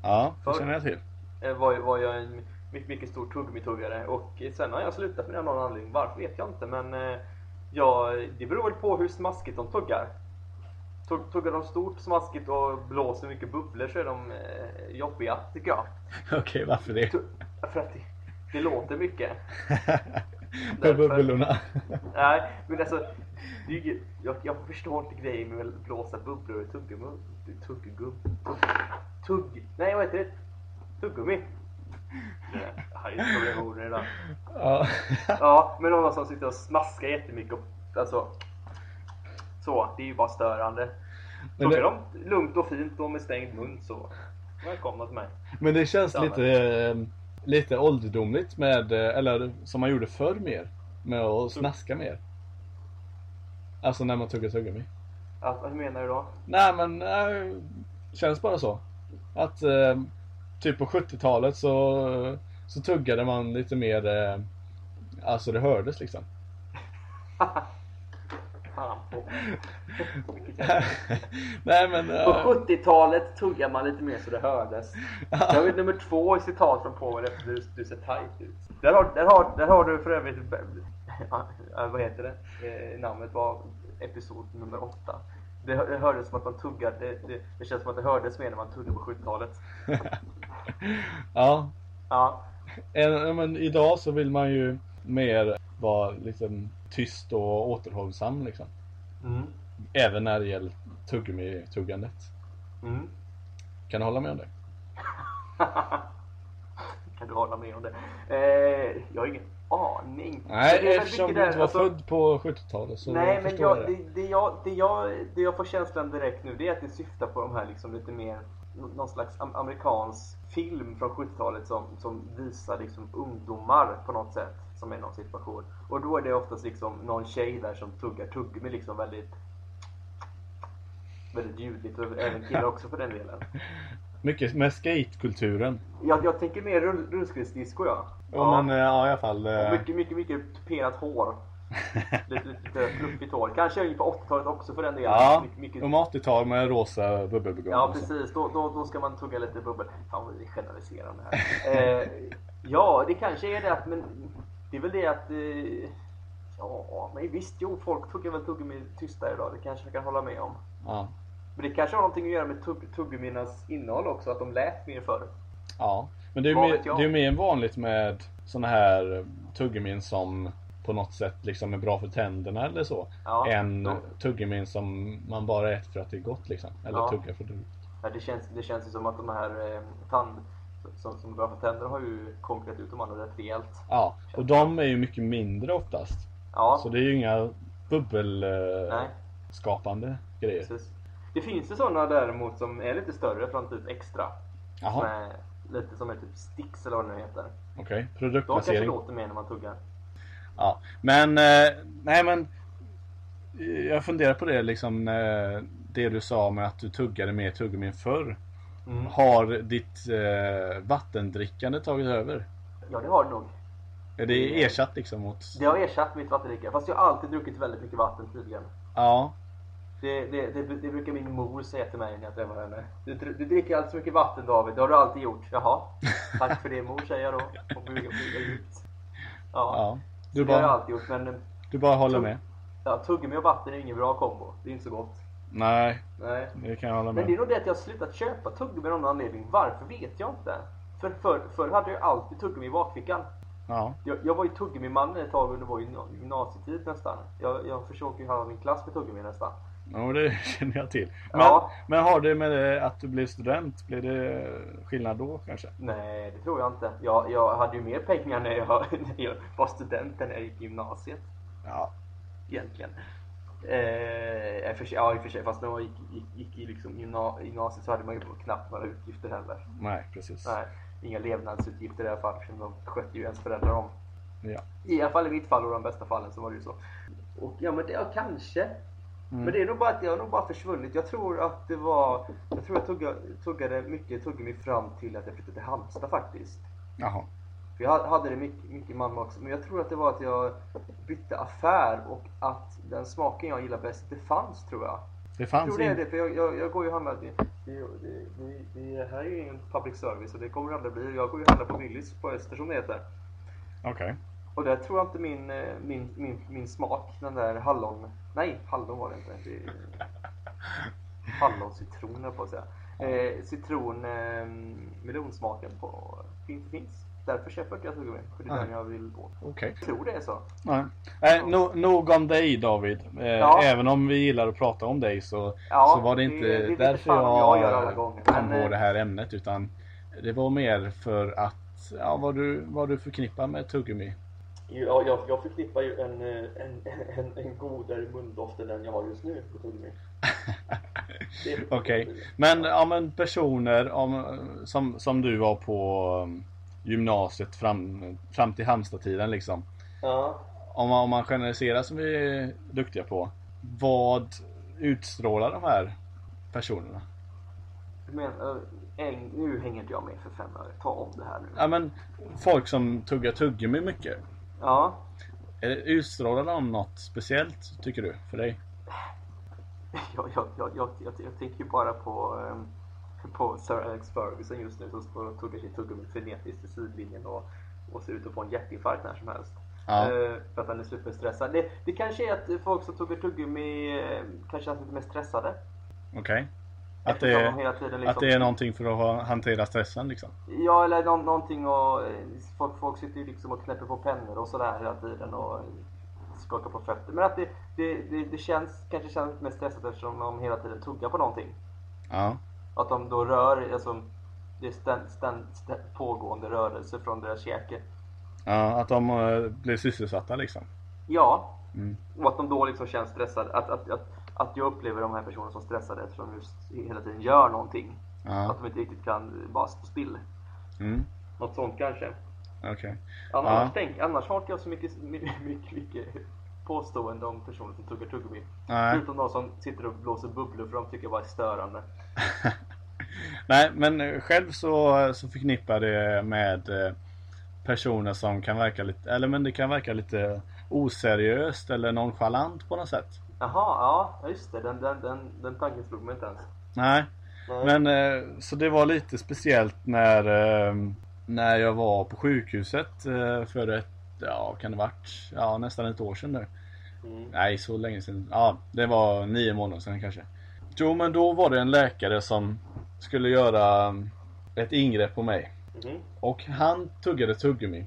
Ja, det känner jag till. Eh, var, var jag en mycket, mycket stor tuggummi-tuggare och sen har jag slutat med det av någon anledning. Varför vet jag inte men eh, ja, det beror väl på hur smaskigt de tuggar. Tuggar de stort, smaskigt och blåser mycket bubblor så är de jobbiga tycker jag. Okej, okay, varför det? För att det, det låter mycket. Med bubblorna. Nej, men alltså. Ju, jag, jag förstår inte grejen med att blåsa bubblor i tuggummi. Tuggum. Tugg. Nej, vad heter det? Tuggummi. Jag har orden idag. Ja. ja, men någon som sitter och smaskar jättemycket. Och, alltså. Så, det är ju bara störande. Det... de lugnt och fint och med stängd mun så välkomna till mig. Men det känns lite eh, lite ålderdomligt med, eh, eller som man gjorde förr mer. Med att snaska mer. Alltså när man tuggar tuggummi. Alltså, hur menar du då? Nej men, äh, känns bara så. Att äh, typ på 70-talet så, så tuggade man lite mer, äh, alltså det hördes liksom. Fan på. Nej men... Uh... På 70-talet tuggade man lite mer så det hördes. Jag har nummer två i citat från Povel efter du, du ser tight ut. Där har, där har, där har du för övrigt, vad heter det? Eh, namnet var episod nummer åtta. Det, det hördes som att man tuggade, det, det, det, känns som att det hördes mer när man tuggade på 70-talet. ja. Ja. En, men idag så vill man ju mer vara liksom tyst och återhållsam liksom. Mm. Även när det gäller tuggummi-tuggandet. Mm. Kan du hålla med om det? kan du hålla med om det? Eh, jag har ingen aning. Nej, eftersom du inte var alltså... född på 70-talet så Nej, men jag, det. Det, jag, det, jag, det jag får känslan direkt nu det är att det syftar på de här liksom lite mer någon slags amerikansk film från 70-talet som, som visar liksom ungdomar på något sätt som är någon situation. Och då är det oftast liksom någon tjej där som tuggar tuggummi liksom väldigt väldigt ljudligt och även killar också för den delen. Mycket med skatekulturen. Jag, jag tänker mer rullskridsdisco ja. Ja, men ja, i alla fall. Och mycket, mycket, mycket tuperat hår. lite, lite fluffigt hår. Kanske på 80-talet också för den delen. Ja, mycket, mycket... om 80-tal med rosa bubbelbegång. Ja, precis. Då, då, då ska man tugga lite bubbel. Fan vad vi generaliserar här. eh, ja, det kanske är det att, men det är väl det att eh, Ja, men visst, jo, folk tuggar väl tuggummi tysta idag. Det kanske jag kan hålla med om. Ja. Men det kanske har någonting att göra med tugg, tuggumminas innehåll också, att de lät mer förr. Ja, men det är ju mer, det är mer vanligt med såna här tuggummin som på något sätt liksom är bra för tänderna eller så. Ja, än då. tuggummin som man bara äter för att det är gott liksom. Eller ja. tuggar för det. Ja, det känns, det känns ju som att de här eh, tand som, som för tänderna har ju konkurrerat ut de andra rätt rejält. Ja, och de är ju mycket mindre oftast. Ja. Så det är ju inga bubbelskapande eh, grejer. Precis. Det finns ju sådana däremot som är lite större från typ extra. Jaha. Som är lite som är typ Stix eller vad det nu heter. Okej, De kanske produktplacering. låter mer när man tuggar. Ja, men eh, nej men eh, jag funderar på det liksom eh, det du sa med att du tuggade mer tuggummi än förr. Mm. Har ditt eh, vattendrickande tagit över? Ja, det har det nog. Är det ersatt liksom mot... Det har ersatt mitt vattendrickande. Fast jag har alltid druckit väldigt mycket vatten tydligen. Ja, Det, det, det, det brukar min mor säga till mig när jag träffar henne. Du, du dricker alltid så mycket vatten David, det har du alltid gjort. Jaha, tack för det mor säger jag då. Och brukar flyga ut. Ja, ja. du Du det har jag bara, alltid gjort. Men du bara håller med? ja, tuggummi och vatten är ingen bra kombo. Det är inte så gott. Nej, Nej. det kan jag hålla Men det är med. nog det att jag har slutat köpa tuggummi av någon anledning. Varför vet jag inte. För förr för hade jag alltid tuggummi i bakfickan. Ja, Jag, jag var ju tuggummi-mannen ett tag under vår gymna- gymnasietid nästan. Jag, jag försöker ju ha min klass med tuggummi nästan. ja det känner jag till. Men, Ja. men har det med det att du blev student, blev det skillnad då kanske? Nej, det tror jag inte. Jag, jag hade ju mer pengar när jag, när jag var student än när jag gick i gymnasiet. Ja, Egentligen. Eh, för sig- ja, i och för sig. Fast när jag gick, gick, gick i liksom gymna- gymnasiet så hade man ju knappt några utgifter heller. nej precis. Nej, inga levnadsutgifter i alla fall. För de skötte ju ens föräldrar om. Ja. I alla fall i mitt fall och de bästa fallen så var det ju så. Och ja men det, ja, kanske. Mm. Men det är nog bara att det har nog bara försvunnit. Jag tror att det var, jag tror jag tugga, tuggade mycket tuggummi fram till att jag flyttade till Halmstad faktiskt. Jaha. För jag hade det mycket, mycket Malmö också. Men jag tror att det var att jag bytte affär och att den smaken jag gillar bäst, det fanns tror jag. Det Jag fanns tror det är det, för jag, jag, jag går ju och handlar. Det, det, det, det, här är ju ingen public service och det kommer det aldrig bli. Jag går ju och handlar på Willys på Öster som det heter. Okej. Och där tror jag inte min, eh, min, min, min smak, den där hallon... Nej, hallon var det inte. Det hallon-citron jag på att säga. Eh, citron eh, melonsmaken på inte finns. Därför köper jag tuggummi. För det är den jag vill gå. Okej. Jag tror det är så. Nej. Eh, no, nog om dig David. Eh, Ja. Även om vi gillar att prata om dig så, Ja, så var det det- inte det vet därför jag, jag gör alla gånger, kom men, på eh, det här ämnet. Utan det var mer för att ja, vad, du, vad du förknippar med tuggummi. Ja, jag, jag förknippar ju en, eh, en, en, en godare mundoft än den jag har just nu på tuggummi. Det Okej. Men, ja, men personer om, som, som du var på um, gymnasiet fram, fram till Halmstad-tiden liksom. Ja. Om man, om man generaliserar som vi är duktiga på. Vad utstrålar de här personerna? Men, en, nu hänger inte jag med för fem öre. Ta om det här nu. Ja men folk som tuggar tuggummi mycket. Ja. Utstrålar de något speciellt tycker du? För dig? Jag, jag, jag, jag, jag, tänker ju bara på, ehm, på Sir Alex Ferguson just nu som står och tuggar sitt tuggummi frenetiskt i sidlinjen och, och ser ut att få en hjärtinfarkt när som helst. Ja. Eh, för att han är superstressad. Det, det kanske är att folk som tuggar tuggummi eh, kanske är lite mer stressade. Okej. Att Eftersom det, de tiden att liksom- det är någonting för att ha- hantera stressen liksom? Ja, eller nå- någonting och eh, folk, folk sitter ju liksom och knäpper på pennor och sådär hela tiden och skakar på fötter. Men att det, det, det, det känns, kanske känns lite mer stressat eftersom de hela tiden tuggar på någonting. Ja. Att de då rör, alltså det är ständ, ständ, ständ, pågående rörelse från deras käke. Ja, att de eh, blir sysselsatta liksom. Ja, Mm. och att de då liksom känns stressade. Att, att, att, att jag upplever de här personerna som stressade eftersom de just hela tiden gör någonting. Ja. Att de inte riktigt kan bara stå still. Mm. Något sånt kanske. Okej. Annars, Ja. tänk, annars har inte jag så mycket, mycket, mycket, påstående om personer som tuggar tuggummi. Förutom de som sitter och blåser bubblor för de tycker jag bara är störande. Nej, men själv så, så förknippar det med eh, personer som kan verka lite, eller men det kan verka lite oseriöst eller nonchalant på något sätt. Jaha, ja just det. Den, den, den, den tanken slog mig inte ens. Nej, Nej. men eh, så det var lite speciellt när, eh, när jag var på sjukhuset för ett, ja kan det varit, ja nästan ett år sedan nu. Mm. Nej, så länge sedan. Ja, det var nio månader sedan kanske. Jo, men då var det en läkare som skulle göra ett ingrepp på mig. Mhm. Och han tuggade tuggummi.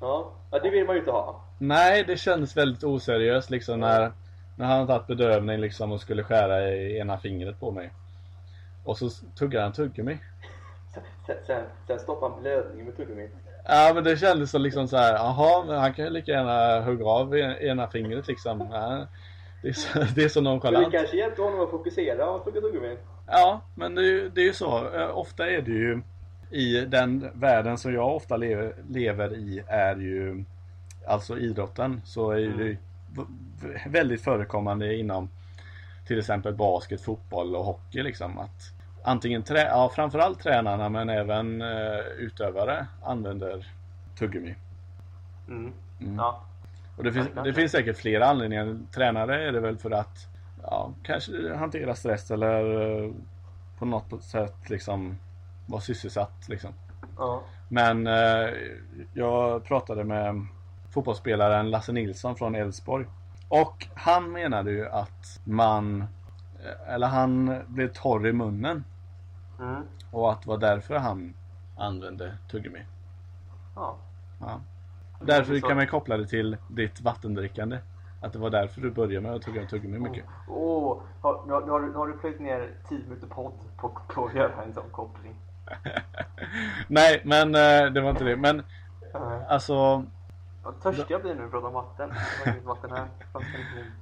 Ja. ja, det vill man ju inte ha. Nej, det kändes väldigt oseriöst liksom när, när han tagit bedövning liksom och skulle skära i ena fingret på mig. Och så tuggade han tuggummi. Sen, sen, sen, stoppar han blödningen med tuggummi. Ja men det kändes så liksom så här, jaha, han kan ju lika gärna hugga av ena fingret liksom. Ja, det, är så, det är så Men det nonchalant. kanske hjälpte honom att fokusera och tugga tuggummi. Ja, men det, är ju- det är ju så. Eh, Ofta är det ju i den världen som jag ofta lever, lever i är ju alltså idrotten så är Mm. det väldigt förekommande inom till exempel basket, fotboll och hockey liksom att antingen trä, ja, framförallt tränarna men även eh, utövare använder tuggummi. Mm. Mm. Ja. Och det finns, det finns säkert flera anledningar. Tränare är det väl för att ja, kanske hantera stress eller eh, på något sätt liksom vara sysselsatt liksom. Ja. Men eh, jag pratade med fotbollsspelaren Lasse Nilsson från Elfsborg. Och han menade ju att man, eh, eller han blev torr i munnen. Mm. Och att det var därför han använde tuggummi. Ja. Ja. Därför kan man koppla det till ditt vattendrickande. Att det var därför du började med att tugga tuggummi mycket. Åh, har, nu, har, nu, har, du- nu har du plöjt ner 10 minuter podd på, på att göra en sån koppling. Nej, men eh, det var inte det. Men Ja. alltså, Vad törstig jag blir nu vi pratar om vatten. Det vatten här. Det.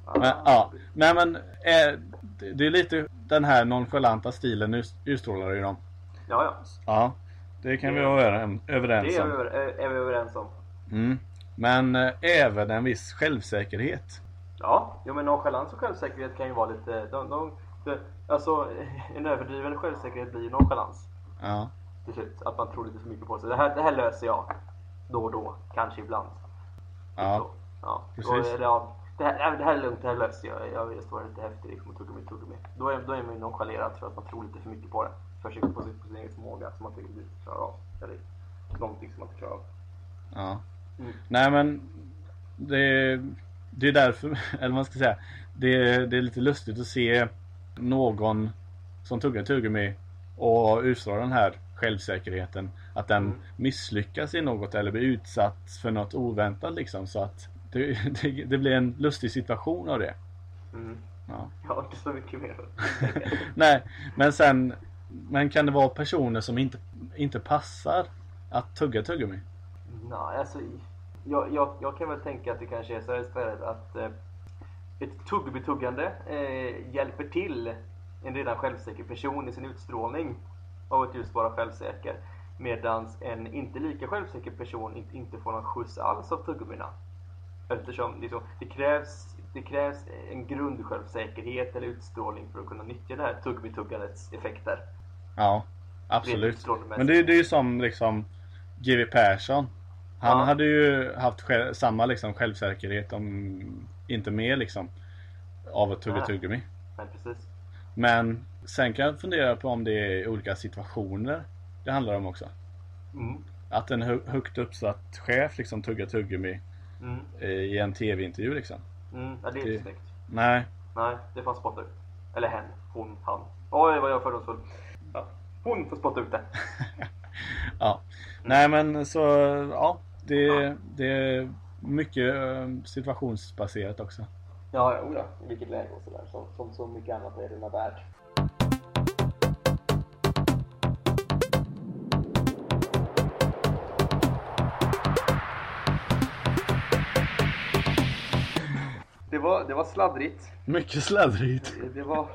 Ah. men, ja. Nej men, eh, det det är lite den här nonchalanta stilen ut- utstrålar ju dem. ja, ja. Ja, det kan vi vara över- överens Det är om. vi, över- är vi överens om. Mm. Men eh, även en viss självsäkerhet. Ja, jo, men nonchalans och självsäkerhet kan ju vara lite... De, de, de, alltså, en överdriven självsäkerhet blir ju nonchalans Ja, till slut. Att man tror lite för mycket på sig. Det här, det här löser jag. Då och då, kanske ibland. ja, Så, ja. Precis. Det, ja, det, här, det här är lugnt, det här löser jag. Jag, jag står lite häftig liksom och tuggummi, tuggummi. Då är, då är man ju nonchalerad för att man tror lite för mycket på det. För sig på sin, på sin egen förmåga som man inte riktigt klarar av. Eller någonting som man inte klarar av. ja. Mm. Nej men, det, det är därför, eller man ska säga. Det, det är lite lustigt att se någon som tuggar tuggummi och utstrålar den här självsäkerheten. Att den Mm. misslyckas i något eller blir utsatt för något oväntat liksom. Så att det, det, det blir en lustig situation av det. Mm. Ja. Jag har inte så mycket mer. Nej, men sen Men kan det vara personer som inte, inte passar att tugga tuggummi? Nej, alltså jag, jag, jag kan väl tänka att det kanske är så här istället att eh, ett tuggummi-tuggande eh, hjälper till en redan självsäker person i sin utstrålning av att just vara självsäker. Medan en inte lika självsäker person inte, inte får någon skjuts alls av tuggummina. Eftersom liksom, det, krävs, det krävs en grundsjälvsäkerhet eller utstrålning för att kunna nyttja det här tuggummi-tuggandets effekter. Ja, absolut. Men det, det är ju som liksom GW Persson. Han Ja. hade ju haft själv, samma liksom självsäkerhet om inte mer liksom av att tugga tuggummi. Men precis. Men sen kan jag fundera på om det är olika situationer det handlar om också. Mm. Att en hö- högt uppsatt chef liksom tuggar tuggummi Mm. i en tv-intervju liksom. Mm. Ja, det är Det- inte snyggt. Nej, Nej, det får han spotta ut. Eller hen, hon, han. Oj, vad jag är fördomsfull. Ja. Hon får spotta ut det. ja. Nej men så, ja. Det, det är mycket eh, situationsbaserat också. Ja, ja, i vilket läge och sådär. Som, som så mycket annat i denna värld. Det var, det var sladdrigt. Mycket sladdrigt. Det var...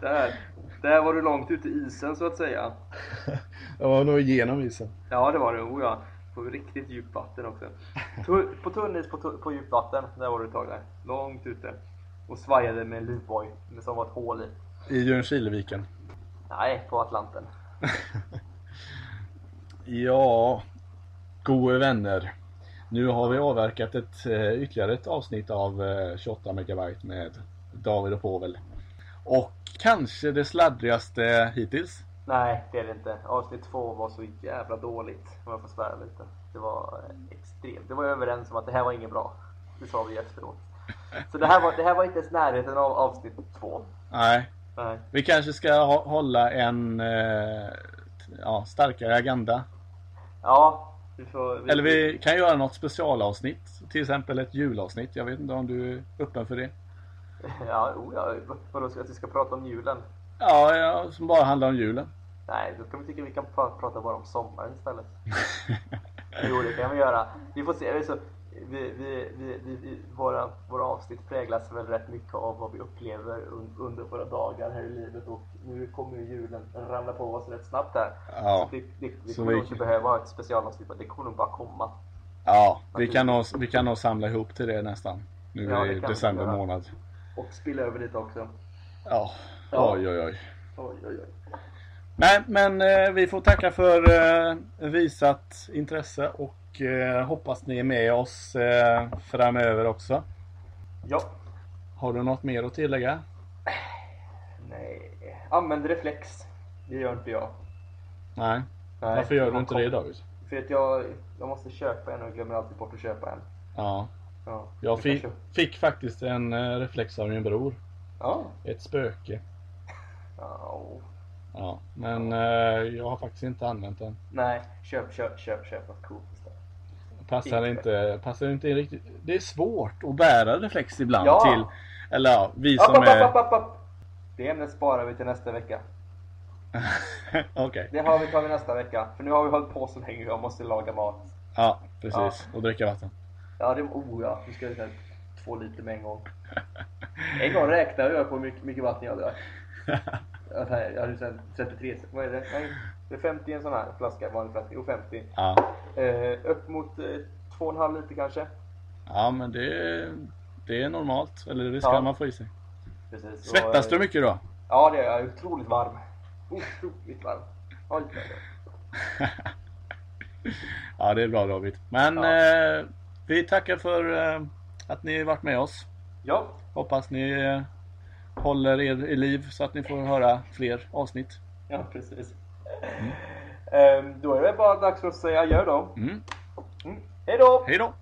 Där. Där var du långt ute i isen så att säga. Jag var nog igenom isen. Ja, det var det. Oh, ja. På riktigt djupt vatten också. På tunn is på, på djupt vatten, där var du ett tag där. Långt ute. Och svajade med en livboj som var ett hål i. I Ljungskileviken. Nej, på Atlanten. Ja, gode vänner. Nu har vi avverkat ett, eh, ytterligare ett avsnitt av eh, 28 megabyte med David och Povel. Och kanske det sladdrigaste hittills. Nej, det är det inte. Avsnitt två var så jävla dåligt, om jag får svära lite. Det var extremt. Det var överens om att det här var inget bra. Det sa vi efteråt. Så det här var, det här var inte ens närheten av avsnitt två. Nej, Nej. vi kanske ska hålla en eh, ja, starkare agenda. Ja, vi får... Eller vi kan göra något specialavsnitt. Till exempel ett julavsnitt. Jag vet inte om du är öppen för det. Ja, oh, ja. Vadå, att vi ska prata om julen? Ja, ja som bara handlar om julen. Nej, då kan vi tycka vi kan pra- prata bara om sommaren istället. jo, det kan vi göra. Vi får se. Alltså, vi, vi, vi, vi, vi, våra, våra avsnitt präglas väl rätt mycket av vad vi upplever un, under våra dagar här i livet och nu kommer ju julen ramla på oss rätt snabbt här. Ja. Så det, det, vi Så kommer nog inte behöva ha ett specialavsnitt, det kommer nog bara komma. Ja, vi kan, nog, vi kan nog samla ihop till det nästan. Nu Ja, i december månad. Och spilla över lite också. Ja. Ja. Oj, oj, oj. Oj, oj, oj. Nej, men eh, vi får tacka för eh, visat intresse och eh, hoppas ni är med oss eh, framöver också. Ja, Har du något mer att tillägga? nej. Använd reflex. Det gör inte jag. Nej. Nej, Varför gör du inte det David? För att jag, jag måste köpa en och glömmer alltid bort att köpa en. Ja. Ja, Jag fick, fick faktiskt en eh, reflex av min bror. Ja. Ett spöke. ja. Ja. Men eh, jag har faktiskt inte använt den. Nej, köp, köp, köp, köp något coolt istället. Passar Inte. inte, passar inte riktigt. Det är svårt att bära reflex ibland Ja. till, eller ja, vi som app, är... app, app, app. Det ämnet sparar vi till nästa vecka. Okej. Det har vi tar vi nästa vecka. För nu har vi hållit på så länge och jag måste laga mat. Ja, precis. Och dricka vatten. Ja, det oh ja. Nu ska jag ta två liter med en gång. En gång räknade jag på hur mycket, mycket vatten jag drack. Jag hade- sen 33, vad är det? Nej, det är 50 i en sån här flaska, vanlig flaska. Jo, 50. Ja. Eh, upp mot eh, 2,5 liter kanske. ja, men det, det är normalt. Eller det ska Ja. man få i sig. Precis. Svettas Och, du eh, mycket då? Ja, det är jag. Otroligt varm. Otroligt varm. Oj. Ja, det är bra David. Men Ja. eh, vi tackar för eh, att ni varit med oss. Ja, Hoppas ni eh, håller er i liv så att ni får höra fler avsnitt. ja precis. Ehm, då är det bara dags för att säga adjö då. Mm. Mm. Hej då! Hej då!